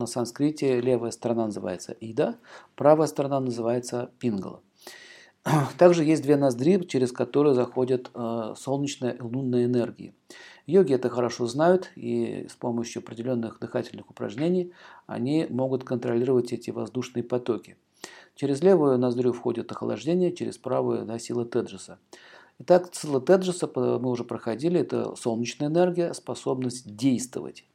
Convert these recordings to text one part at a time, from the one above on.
На санскрите левая сторона называется Ида, правая сторона называется Пингала. Также есть две ноздри, через которые заходят э, солнечная и лунная энергии. Йоги это хорошо знают, и с помощью определенных дыхательных упражнений они могут контролировать эти воздушные потоки. Через левую ноздрю входит охлаждение, через правую да, сила Теджеса. Итак, сила Теджеса мы уже проходили, это солнечная энергия, способность действовать.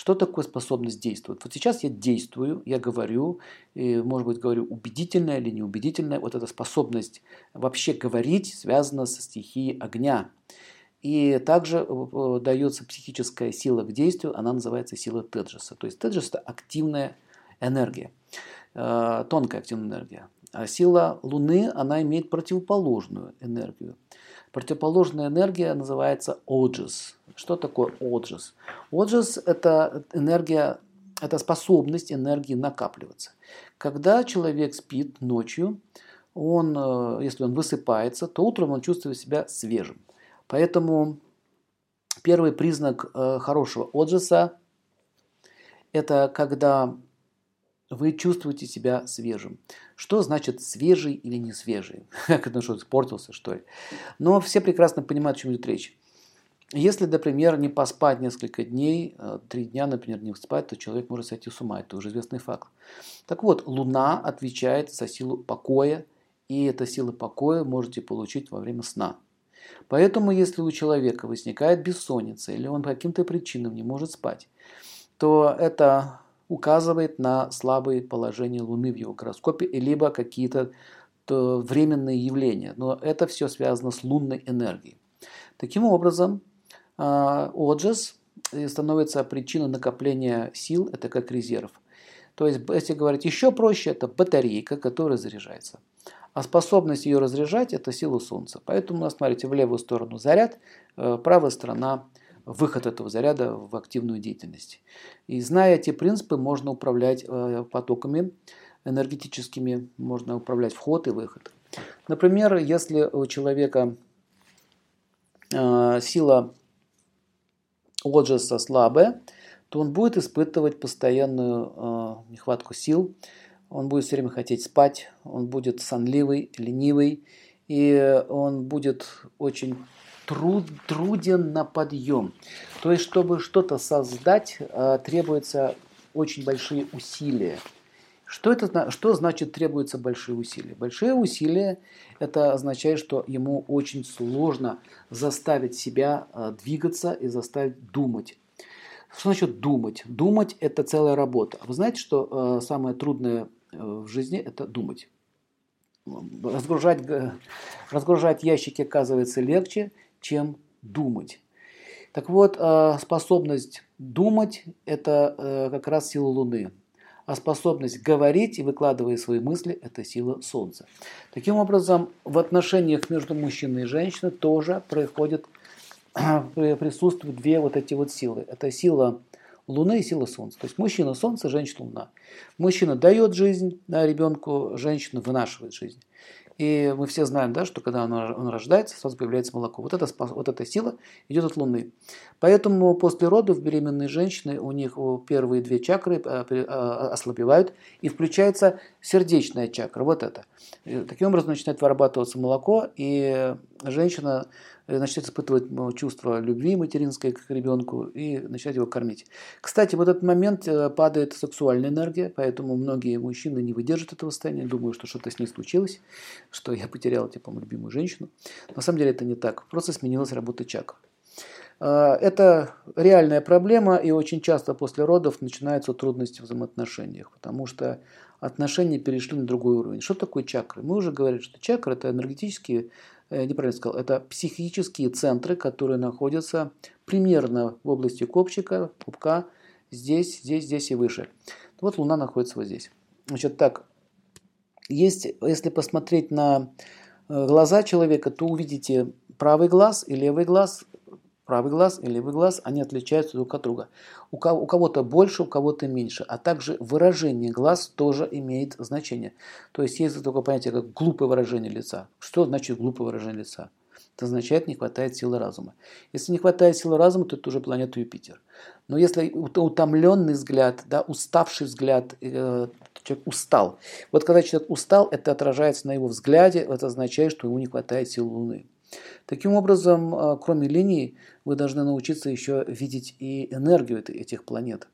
Что такое способность действовать? Вот сейчас я действую, я говорю, и, может быть, говорю убедительно или неубедительно. Вот эта способность вообще говорить связана со стихией огня. И также э, дается психическая сила к действию, она называется сила Теджеса. То есть Теджес – это активная энергия, э, тонкая активная энергия. А сила Луны, она имеет противоположную энергию. Противоположная энергия называется оджис. Что такое оджис? Оджис – это энергия, это способность энергии накапливаться. Когда человек спит ночью, он, э, если он высыпается, то утром он чувствует себя свежим. Поэтому первый признак э, хорошего оджиса – это когда вы чувствуете себя свежим. Что значит свежий или не свежий? Как это, что испортился, что ли? Но все прекрасно понимают, о чем идет речь. Если, например, не поспать несколько дней, э, три дня, например, не спать, то человек может сойти с ума. Это уже известный факт. Так вот, Луна отвечает за силу покоя, и эта сила покоя можете получить во время сна. Поэтому, если у человека возникает бессонница, или он по каким-то причинам не может спать, то это указывает на слабые положения Луны в его гороскопе, либо какие-то временные явления. Но это все связано с лунной энергией. Таким образом, а, Оджес становится причиной накопления сил, это как резерв. То есть, если говорить еще проще, это батарейка, которая заряжается. А способность ее разряжать – это сила Солнца. Поэтому, смотрите, в левую сторону заряд, э, правая сторона – выход этого заряда в активную деятельность. И зная эти принципы, можно управлять э, потоками энергетическими, можно управлять вход и выход. Например, если у человека э, сила Оджеса слабая, то он будет испытывать постоянную э, нехватку сил, он будет все время хотеть спать, он будет сонливый, ленивый, и он будет очень труд, труден на подъем. То есть, чтобы что-то создать, э, требуются очень большие усилия. Что, это, что значит требуются большие усилия? Большие усилия – это означает, что ему очень сложно заставить себя э, двигаться и заставить думать. Что значит думать? Думать – это целая работа. Вы знаете, что э, самое трудное в жизни – это думать. Разгружать, разгружать ящики оказывается легче, чем думать. Так вот, э, способность думать – это э, как раз сила Луны. А способность говорить и выкладывать свои мысли – это сила Солнца. Таким образом, в отношениях между мужчиной и женщиной тоже происходит, присутствуют две вот эти вот силы. Это сила Луны и сила Солнца. То есть мужчина – Солнце, женщина – Луна. Мужчина дает жизнь да, ребенку, женщина вынашивает жизнь. И мы все знаем, да, что когда он, рождается, сразу появляется молоко. Вот, это, вот эта сила идет от Луны. Поэтому после родов беременные женщины, у них первые две чакры а, а, ослабевают, и включается сердечная чакра, вот это. Таким образом начинает вырабатываться молоко, и женщина Э, начнет испытывать ну, чувство любви материнской к ребенку и начать его кормить. Кстати, в этот момент э, падает сексуальная энергия, поэтому многие мужчины не выдержат этого состояния, думают, что что-то с ней случилось, что я потерял типа, любимую женщину. На самом деле это не так, просто сменилась работа чакр. Э, это реальная проблема, и очень часто после родов начинаются трудности в взаимоотношениях, потому что отношения перешли на другой уровень. Что такое чакры? Мы уже говорили, что чакры – это энергетические Э, неправильно сказал, это психические центры, которые находятся примерно в области копчика, пупка, здесь, здесь, здесь и выше. Вот Луна находится вот здесь. Значит, так, есть, если посмотреть на э, глаза человека, то увидите правый глаз и левый глаз правый глаз и левый глаз, они отличаются друг от друга. У кого-то больше, у кого-то меньше. А также выражение глаз тоже имеет значение. То есть есть такое понятие, как глупое выражение лица. Что значит глупое выражение лица? это означает не хватает силы разума. Если не хватает силы разума, то это уже планета Юпитер. Но если утомленный взгляд, да, уставший взгляд, э, человек устал. Вот когда человек устал, это отражается на его взгляде, это означает, что ему не хватает сил Луны. Таким образом, э, кроме линий, вы должны научиться еще видеть и энергию этих планет.